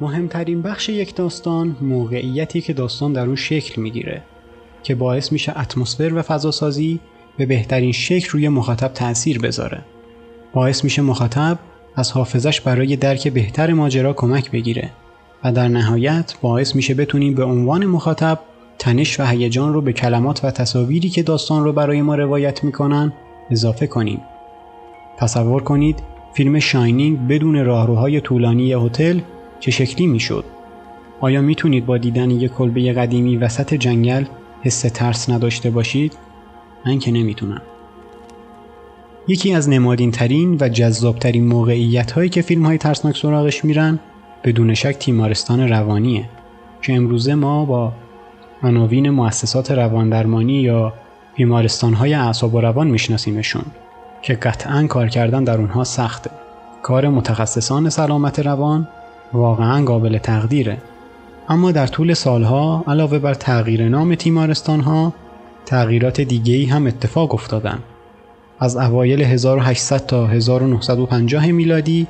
مهمترین بخش یک داستان موقعیتی که داستان در اون شکل می‌گیره که باعث میشه اتمسفر و فضاسازی به بهترین شکل روی مخاطب تاثیر بذاره. باعث میشه مخاطب از حافظش برای درک بهتر ماجرا کمک بگیره و در نهایت باعث میشه بتونیم به عنوان مخاطب تنش و هیجان رو به کلمات و تصاویری که داستان رو برای ما روایت می‌کنن اضافه کنیم. تصور کنید فیلم شاینینگ بدون راهروهای طولانی هتل چه شکلی می‌شد؟ آیا می‌تونید با دیدن یک کلبه قدیمی وسط جنگل حس ترس نداشته باشید؟ من که نمی‌تونم. یکی از نمادین ترین و جذاب ترین موقعیت هایی که فیلم های ترسناک سراغش میرن بدون شک تیمارستان روانیه که امروزه ما با عناوین مؤسسات رواندرمانی یا بیمارستان های اعصاب و روان میشناسیمشون که قطعا کار کردن در اونها سخته. کار متخصصان سلامت روان واقعا قابل تقدیره اما در طول سالها علاوه بر تغییر نام تیمارستان ها تغییرات دیگه ای هم اتفاق افتادن از اوایل 1800 تا 1950 میلادی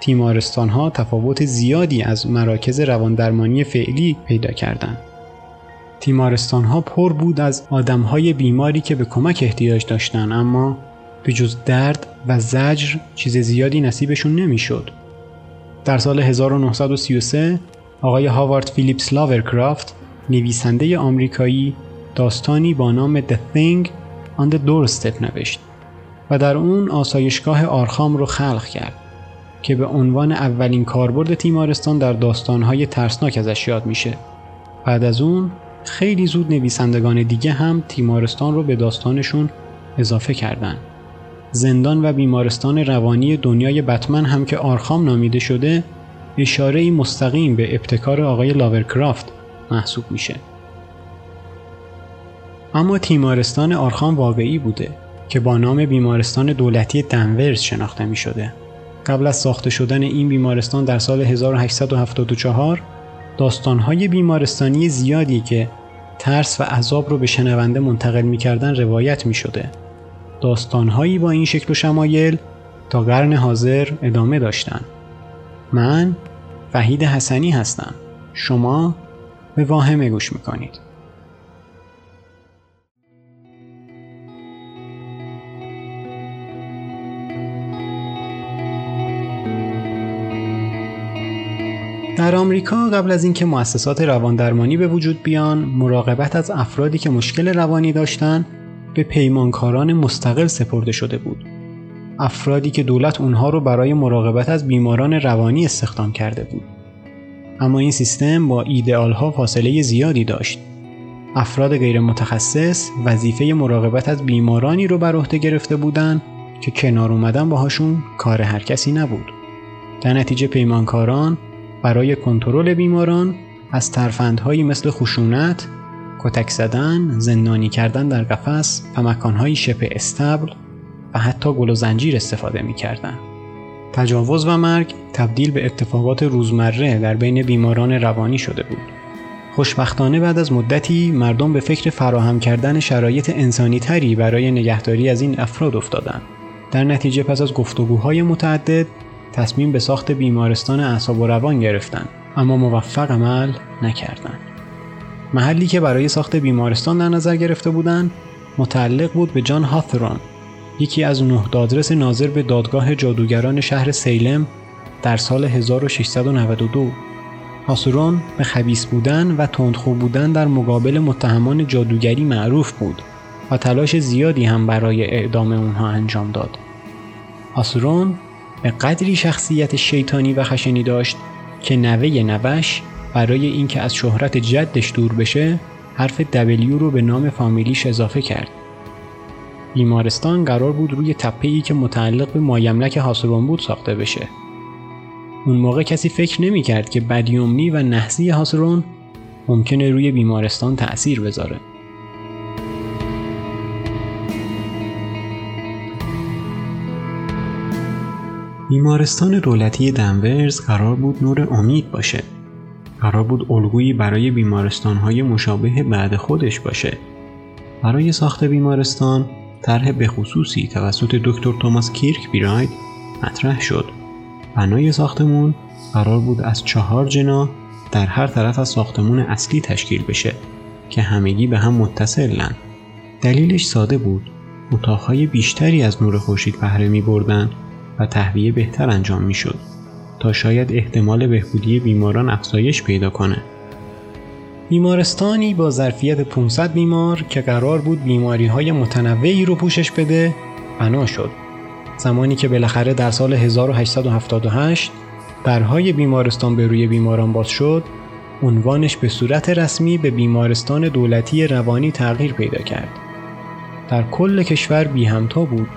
تیمارستان ها تفاوت زیادی از مراکز رواندرمانی فعلی پیدا کردند. تیمارستان ها پر بود از آدم های بیماری که به کمک احتیاج داشتن اما به جز درد و زجر چیز زیادی نصیبشون نمی‌شد. در سال 1933 آقای هاوارد فیلیپس لاورکرافت نویسنده آمریکایی داستانی با نام The Thing on the Doorstep نوشت و در اون آسایشگاه آرخام رو خلق کرد که به عنوان اولین کاربرد تیمارستان در داستانهای ترسناک ازش یاد میشه. بعد از اون خیلی زود نویسندگان دیگه هم تیمارستان رو به داستانشون اضافه کردند. زندان و بیمارستان روانی دنیای بتمن هم که آرخام نامیده شده اشاره مستقیم به ابتکار آقای لاورکرافت محسوب میشه. اما تیمارستان آرخام واقعی بوده که با نام بیمارستان دولتی دنورز شناخته می شده. قبل از ساخته شدن این بیمارستان در سال 1874 داستانهای بیمارستانی زیادی که ترس و عذاب رو به شنونده منتقل می‌کردن روایت می شده. داستانهایی با این شکل و شمایل تا قرن حاضر ادامه داشتن. من وحید حسنی هستم. شما به واهمه گوش می‌کنید. در آمریکا قبل از اینکه مؤسسات رواندرمانی به وجود بیان مراقبت از افرادی که مشکل روانی داشتن به پیمانکاران مستقل سپرده شده بود. افرادی که دولت اونها رو برای مراقبت از بیماران روانی استخدام کرده بود. اما این سیستم با ایدئال ها فاصله زیادی داشت. افراد غیر متخصص وظیفه مراقبت از بیمارانی رو بر عهده گرفته بودند که کنار اومدن باهاشون کار هر کسی نبود. در نتیجه پیمانکاران برای کنترل بیماران از ترفندهایی مثل خشونت، کتک زدن، زندانی کردن در قفس و مکانهایی شبه استبل و حتی گل و زنجیر استفاده می کردن. تجاوز و مرگ تبدیل به اتفاقات روزمره در بین بیماران روانی شده بود. خوشبختانه بعد از مدتی مردم به فکر فراهم کردن شرایط انسانی تری برای نگهداری از این افراد افتادند. در نتیجه پس از گفتگوهای متعدد تصمیم به ساخت بیمارستان اعصاب و روان گرفتند اما موفق عمل نکردند. محلی که برای ساخت بیمارستان در نظر گرفته بودند متعلق بود به جان هاثرون یکی از نه دادرس ناظر به دادگاه جادوگران شهر سیلم در سال 1692 هاسورون به خبیس بودن و تندخو بودن در مقابل متهمان جادوگری معروف بود و تلاش زیادی هم برای اعدام اونها انجام داد. هاسورون به قدری شخصیت شیطانی و خشنی داشت که نوه نوش برای اینکه از شهرت جدش دور بشه حرف W رو به نام فامیلیش اضافه کرد. بیمارستان قرار بود روی تپه‌ای که متعلق به مایملک حاسبان بود ساخته بشه. اون موقع کسی فکر نمی کرد که بدیومنی و نحسی حاسرون ممکنه روی بیمارستان تأثیر بذاره. بیمارستان دولتی دنورز قرار بود نور امید باشه. قرار بود الگویی برای بیمارستانهای مشابه بعد خودش باشه برای ساخت بیمارستان طرح به خصوصی توسط دکتر توماس کیرک بیراید مطرح شد. بنای ساختمون قرار بود از چهار جنا در هر طرف از ساختمون اصلی تشکیل بشه که همگی به هم متصلن. دلیلش ساده بود. اتاقهای بیشتری از نور خورشید بهره می بردن و تهویه بهتر انجام می شد تا شاید احتمال بهبودی بیماران افزایش پیدا کنه. بیمارستانی با ظرفیت 500 بیمار که قرار بود بیماری های متنوعی رو پوشش بده بنا شد. زمانی که بالاخره در سال 1878 درهای بیمارستان به روی بیماران باز شد عنوانش به صورت رسمی به بیمارستان دولتی روانی تغییر پیدا کرد. در کل کشور بی همتا بود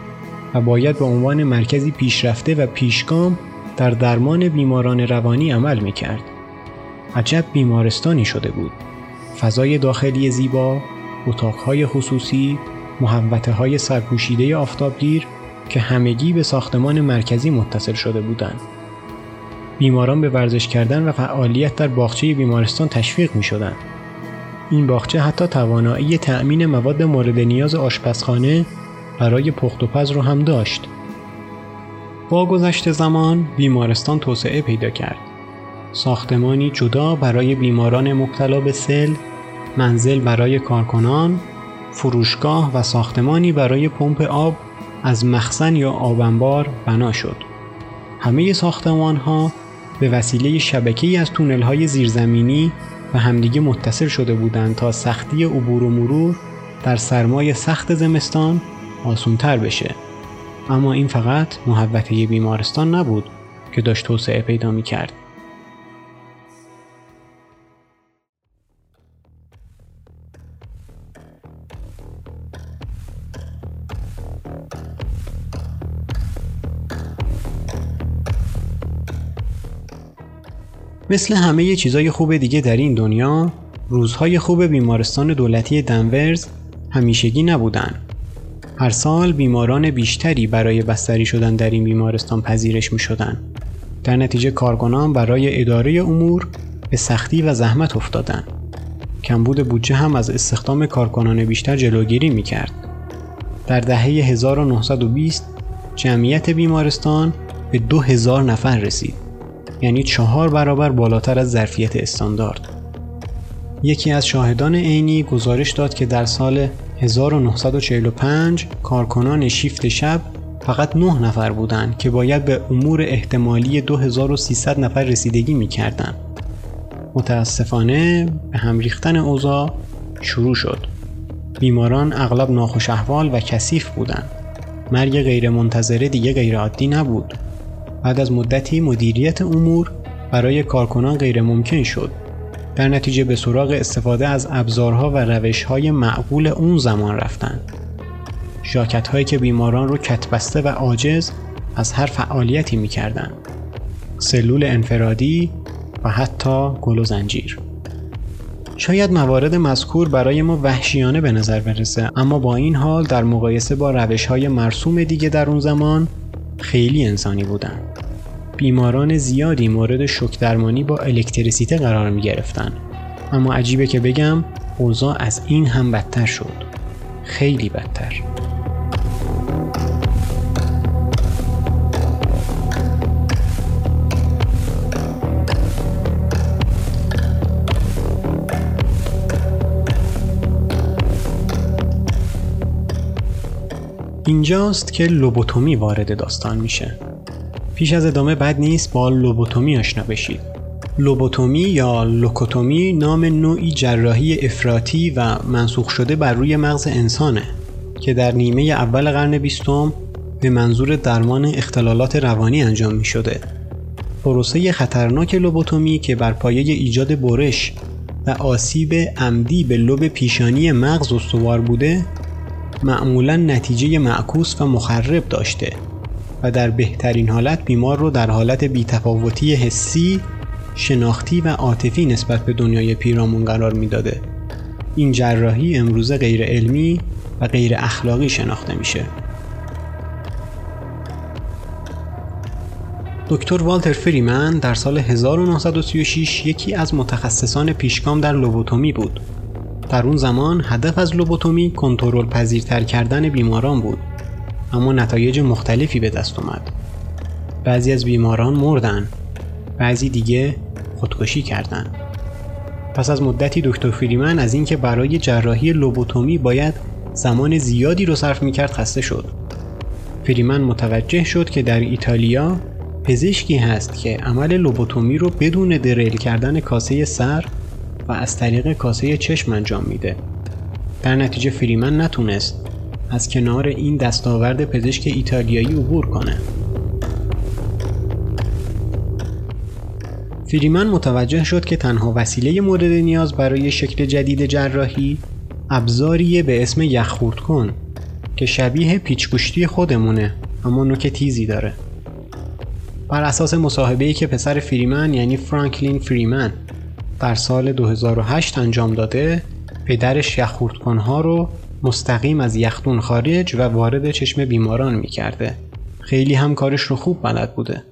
و باید به عنوان مرکزی پیشرفته و پیشگام در درمان بیماران روانی عمل می کرد. عجب بیمارستانی شده بود. فضای داخلی زیبا، اتاقهای خصوصی، محوطه های سرپوشیده آفتابگیر که همگی به ساختمان مرکزی متصل شده بودند. بیماران به ورزش کردن و فعالیت در باغچه بیمارستان تشویق می شدن. این باغچه حتی توانایی تأمین مواد مورد نیاز آشپزخانه برای پخت و پز رو هم داشت. با گذشت زمان بیمارستان توسعه پیدا کرد. ساختمانی جدا برای بیماران مبتلا به سل، منزل برای کارکنان، فروشگاه و ساختمانی برای پمپ آب از مخزن یا آبنبار بنا شد. همه ساختمان ها به وسیله شبکه‌ای از تونل های زیرزمینی و همدیگه متصل شده بودند تا سختی عبور و مرور در سرمای سخت زمستان آسونتر بشه. اما این فقط محوطه بیمارستان نبود که داشت توسعه پیدا می کرد. مثل همه چیزای خوب دیگه در این دنیا روزهای خوب بیمارستان دولتی دنورز همیشگی نبودن. هر سال بیماران بیشتری برای بستری شدن در این بیمارستان پذیرش می شدن. در نتیجه کارکنان برای اداره امور به سختی و زحمت افتادن. کمبود بودجه هم از استخدام کارکنان بیشتر جلوگیری می کرد. در دهه 1920 جمعیت بیمارستان به 2000 نفر رسید. یعنی چهار برابر بالاتر از ظرفیت استاندارد. یکی از شاهدان عینی گزارش داد که در سال 1945 کارکنان شیفت شب فقط 9 نفر بودند که باید به امور احتمالی 2300 نفر رسیدگی می‌کردند. متاسفانه به هم ریختن اوضاع شروع شد. بیماران اغلب ناخوش احوال و کثیف بودند. مرگ غیرمنتظره دیگه غیرعادی نبود. بعد از مدتی مدیریت امور برای کارکنان غیر ممکن شد. در نتیجه به سراغ استفاده از ابزارها و روشهای معقول اون زمان رفتند. هایی که بیماران رو کتبسته و عاجز از هر فعالیتی می‌کردند. سلول انفرادی و حتی گل و زنجیر. شاید موارد مذکور برای ما وحشیانه به نظر برسه اما با این حال در مقایسه با روش های مرسوم دیگه در اون زمان خیلی انسانی بودن. بیماران زیادی مورد شک درمانی با الکتریسیته قرار می گرفتن. اما عجیبه که بگم اوضاع از این هم بدتر شد. خیلی بدتر. اینجاست که لوبوتومی وارد داستان میشه. پیش از ادامه بد نیست با لوبوتومی آشنا بشید. لوبوتومی یا لوکوتومی نام نوعی جراحی افراطی و منسوخ شده بر روی مغز انسانه که در نیمه اول قرن بیستم به منظور درمان اختلالات روانی انجام می شده. پروسه خطرناک لوبوتومی که بر پایه ایجاد برش و آسیب عمدی به لوب پیشانی مغز استوار بوده معمولا نتیجه معکوس و مخرب داشته و در بهترین حالت بیمار رو در حالت بیتفاوتی حسی، شناختی و عاطفی نسبت به دنیای پیرامون قرار می‌داده. این جراحی امروزه غیر علمی و غیر اخلاقی شناخته میشه. دکتر والتر فریمن در سال 1936 یکی از متخصصان پیشگام در لوبوتومی بود در اون زمان هدف از لوبوتومی کنترل پذیرتر کردن بیماران بود اما نتایج مختلفی به دست اومد بعضی از بیماران مردن بعضی دیگه خودکشی کردند. پس از مدتی دکتر فریمن از اینکه برای جراحی لوبوتومی باید زمان زیادی رو صرف می‌کرد خسته شد. فریمن متوجه شد که در ایتالیا پزشکی هست که عمل لوبوتومی رو بدون دریل کردن کاسه سر و از طریق کاسه چشم انجام میده. در نتیجه فریمن نتونست از کنار این دستاورد پزشک ایتالیایی عبور کنه. فریمن متوجه شد که تنها وسیله مورد نیاز برای شکل جدید جراحی ابزاریه به اسم یخورد کن که شبیه پیچگوشتی خودمونه اما نوک تیزی داره بر اساس مصاحبه‌ای که پسر فریمن یعنی فرانکلین فریمن در سال 2008 انجام داده پدرش یخوردکنها رو مستقیم از یختون خارج و وارد چشم بیماران می‌کرده. خیلی هم کارش رو خوب بلد بوده.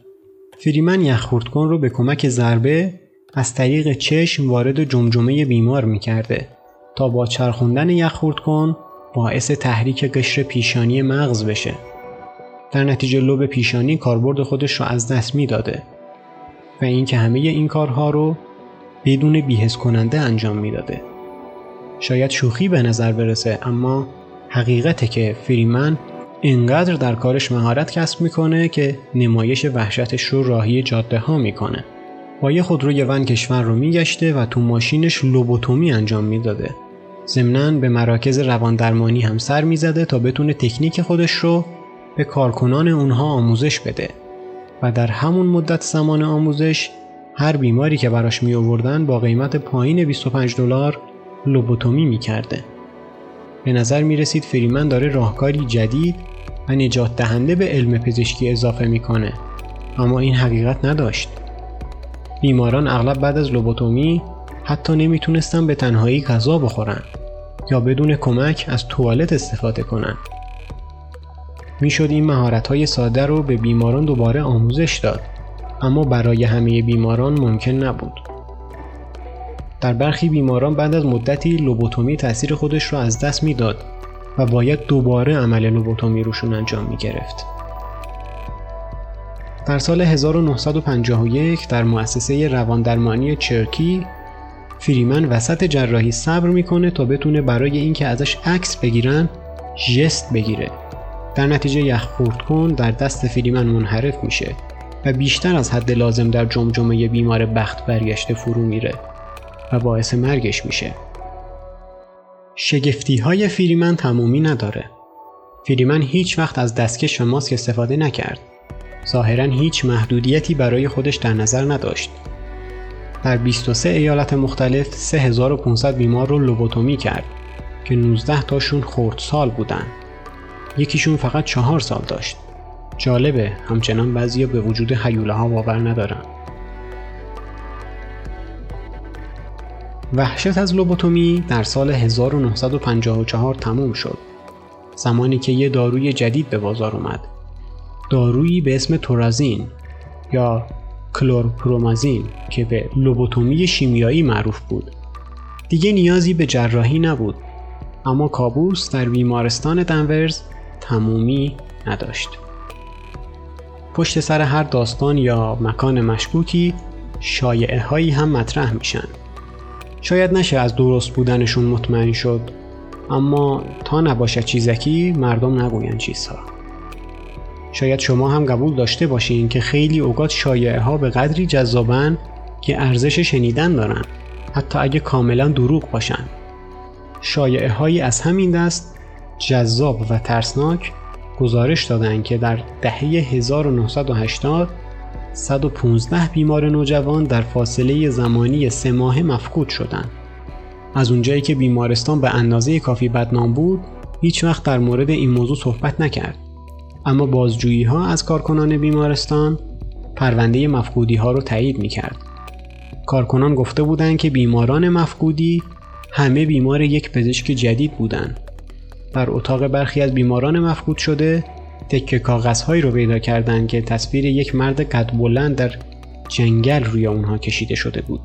فریمن یخوردکن رو به کمک ضربه از طریق چشم وارد جمجمه بیمار می‌کرده تا با چرخوندن یخوردکن باعث تحریک قشر پیشانی مغز بشه. در نتیجه لوب پیشانی کاربرد خودش رو از دست می‌داده و اینکه همه این کارها رو بدون بیهس کننده انجام می‌داده. شاید شوخی به نظر برسه اما حقیقته که فریمن اینقدر در کارش مهارت کسب می‌کنه که نمایش وحشتش رو راهی جاده ها می‌کنه. با یه خودروی ون کشور رو میگشته و تو ماشینش لوبوتومی انجام می‌داده. ضمنا به مراکز رواندرمانی هم سر می‌زده تا بتونه تکنیک خودش رو به کارکنان اونها آموزش بده و در همون مدت زمان آموزش هر بیماری که براش می آوردن با قیمت پایین 25 دلار لوبوتومی می‌کرده. به نظر می رسید فریمن داره راهکاری جدید و نجات دهنده به علم پزشکی اضافه می‌کنه. اما این حقیقت نداشت. بیماران اغلب بعد از لوبوتومی حتی نمی‌تونستن به تنهایی غذا بخورن یا بدون کمک از توالت استفاده کنن. می‌شد این مهارت های ساده رو به بیماران دوباره آموزش داد اما برای همه بیماران ممکن نبود. در برخی بیماران بعد از مدتی لوبوتومی تاثیر خودش رو از دست می‌داد و باید دوباره عمل لوبوتومی روشون انجام می گرفت. در سال 1951 در مؤسسه رواندرمانی چرکی فریمن وسط جراحی صبر می‌کنه تا بتونه برای اینکه ازش عکس بگیرن ژست بگیره در نتیجه یخ کن در دست فریمن منحرف میشه و بیشتر از حد لازم در جمجمه بیمار بخت برگشته فرو میره باعث مرگش میشه شگفتی های فریمن تمومی نداره. فریمن هیچ وقت از دستکش و ماسک استفاده نکرد. ظاهرا هیچ محدودیتی برای خودش در نظر نداشت. در 23 ایالت مختلف 3500 بیمار رو لوبوتومی کرد که 19 تاشون سال بودن. یکیشون فقط چهار سال داشت. جالبه همچنان بعضیا به وجود حیوله ها باور ندارن. وحشت از لوبوتومی در سال 1954 تموم شد. زمانی که یه داروی جدید به بازار اومد. دارویی به اسم تورازین یا کلورپرومازین که به لوبوتومی شیمیایی معروف بود. دیگه نیازی به جراحی نبود. اما کابوس در بیمارستان دنورز تمومی نداشت. پشت سر هر داستان یا مکان مشکوکی شایعه هایی هم مطرح میشن. شاید نشه از درست بودنشون مطمئن شد. اما تا نباشه چیزکی مردم نگوین چیزها. شاید شما هم قبول داشته باشین که خیلی اوقات شایعه ها به قدری جذابن که ارزش شنیدن دارن حتی اگه کاملا دروغ باشن. شایعه هایی از همین دست جذاب و ترسناک گزارش دادن که در دهه 1980 115 بیمار نوجوان در فاصله زمانی سه ماه مفقود شدند. از اونجایی که بیمارستان به اندازه کافی بدنام بود، هیچ وقت در مورد این موضوع صحبت نکرد. اما بازجویی ها از کارکنان بیمارستان پرونده مفقودی ها رو تایید می کرد. کارکنان گفته بودند که بیماران مفقودی همه بیمار یک پزشک جدید بودند. در اتاق برخی از بیماران مفقود شده تکه کاغذهایی رو پیدا کردند که تصویر یک مرد قد بلند در جنگل روی اونها کشیده شده بود.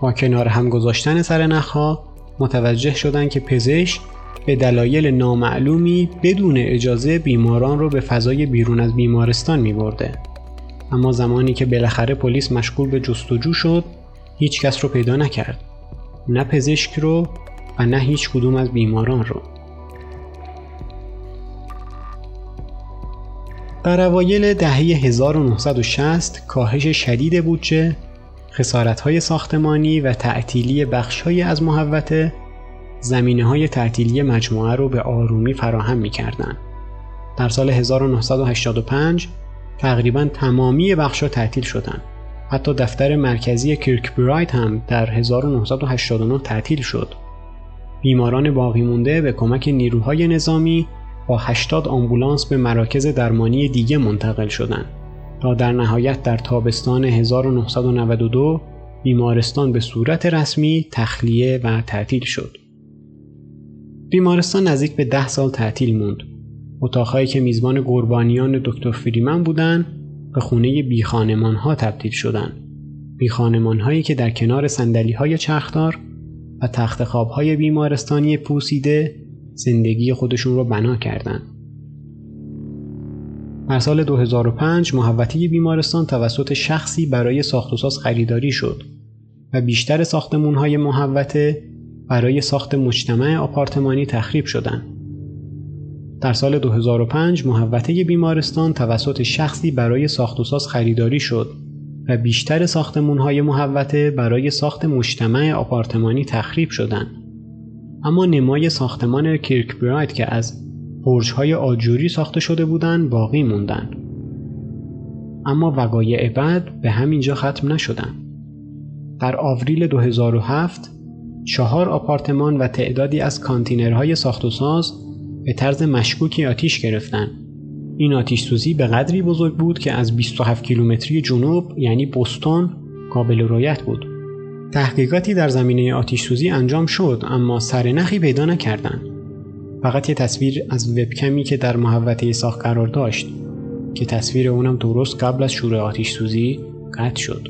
با کنار هم گذاشتن سر نخها متوجه شدن که پزشک به دلایل نامعلومی بدون اجازه بیماران رو به فضای بیرون از بیمارستان می برده. اما زمانی که بالاخره پلیس مشغول به جستجو شد هیچ کس رو پیدا نکرد. نه پزشک رو و نه هیچ کدوم از بیماران رو. در اوایل دهه 1960 کاهش شدید بودجه، خسارتهای ساختمانی و تعطیلی بخشهایی از محوطه زمینه های تعطیلی مجموعه رو به آرومی فراهم می کردن. در سال 1985 تقریبا تمامی بخشها تعطیل شدند. حتی دفتر مرکزی کرک برایت هم در 1989 تعطیل شد. بیماران باقی مونده به کمک نیروهای نظامی با 80 آمبولانس به مراکز درمانی دیگه منتقل شدند تا در نهایت در تابستان 1992 بیمارستان به صورت رسمی تخلیه و تعطیل شد. بیمارستان نزدیک به ده سال تعطیل موند. اتاقهایی که میزبان قربانیان دکتر فریمن بودند به خونه بیخانمان ها تبدیل شدند. بیخانمان هایی که در کنار سندلی های چرخدار و تخت خواب های بیمارستانی پوسیده زندگی خودشون رو بنا کردند. در سال 2005 محوطه بیمارستان توسط شخصی برای ساخت و ساز خریداری شد و بیشتر ساختمون های محوطه برای ساخت مجتمع آپارتمانی تخریب شدند. در سال 2005 محوطه بیمارستان توسط شخصی برای ساخت و ساز خریداری شد و بیشتر ساختمون های محوطه برای ساخت مجتمع آپارتمانی تخریب شدند. اما نمای ساختمان کیرک برایت که از های آجوری ساخته شده بودند باقی موندن. اما وقایع بعد به همینجا ختم نشدن. در آوریل 2007 چهار آپارتمان و تعدادی از کانتینرهای ساخت و ساز به طرز مشکوکی آتیش گرفتند. این آتیش سوزی به قدری بزرگ بود که از 27 کیلومتری جنوب یعنی بوستون قابل رویت بود. تحقیقاتی در زمینه آتیش سوزی انجام شد اما سرنخی پیدا نکردند. فقط یه تصویر از وبکمی که در محوطه ساخت قرار داشت که تصویر اونم درست قبل از شروع آتیش سوزی قطع شد.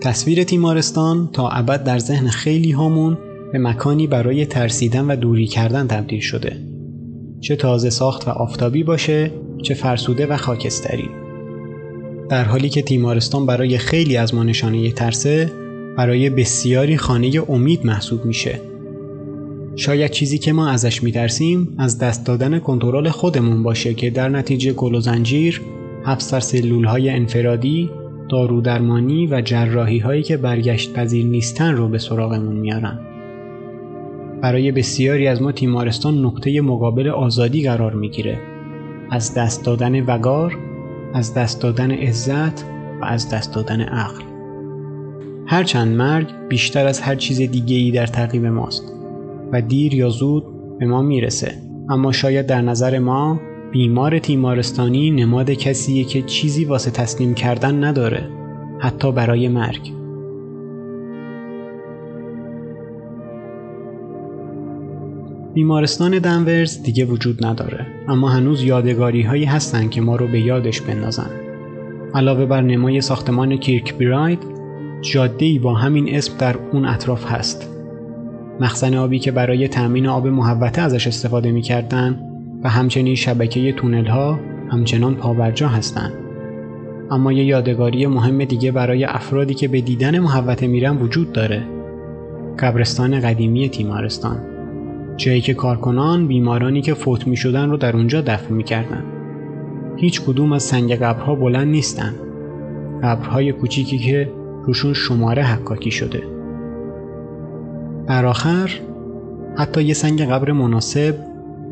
تصویر تیمارستان تا ابد در ذهن خیلی هامون به مکانی برای ترسیدن و دوری کردن تبدیل شده. چه تازه ساخت و آفتابی باشه چه فرسوده و خاکستری. در حالی که تیمارستان برای خیلی از ما نشانه ترسه برای بسیاری خانه امید محسوب میشه. شاید چیزی که ما ازش میترسیم از دست دادن کنترل خودمون باشه که در نتیجه گل و زنجیر حبس سلول های انفرادی دارو درمانی و جراحی هایی که برگشت پذیر نیستن رو به سراغمون میارن. برای بسیاری از ما تیمارستان نقطه مقابل آزادی قرار می‌گیره. از دست دادن وگار، از دست دادن عزت و از دست دادن عقل. هرچند مرگ بیشتر از هر چیز دیگه ای در تعقیب ماست و دیر یا زود به ما می‌رسه. اما شاید در نظر ما بیمار تیمارستانی نماد کسیه که چیزی واسه تسلیم کردن نداره حتی برای مرگ بیمارستان دنورز دیگه وجود نداره اما هنوز یادگاری هایی هستن که ما رو به یادش بندازن علاوه بر نمای ساختمان کیرک براید جاده با همین اسم در اون اطراف هست مخزن آبی که برای تأمین آب محوطه ازش استفاده می‌کردن و همچنین شبکه تونل ها همچنان پابرجا هستند. اما یه یادگاری مهم دیگه برای افرادی که به دیدن محوطه میرن وجود داره. قبرستان قدیمی تیمارستان. جایی که کارکنان بیمارانی که فوت می شدن رو در اونجا دفن می‌کردن. هیچ کدوم از سنگ قبرها بلند نیستن. قبرهای کوچیکی که روشون شماره حکاکی شده. در آخر حتی یه سنگ قبر مناسب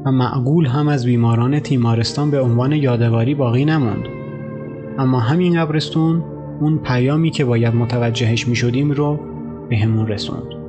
و معقول هم از بیماران تیمارستان به عنوان یادگاری باقی نموند اما همین قبرستون اون پیامی که باید متوجهش می شدیم رو به همون رسوند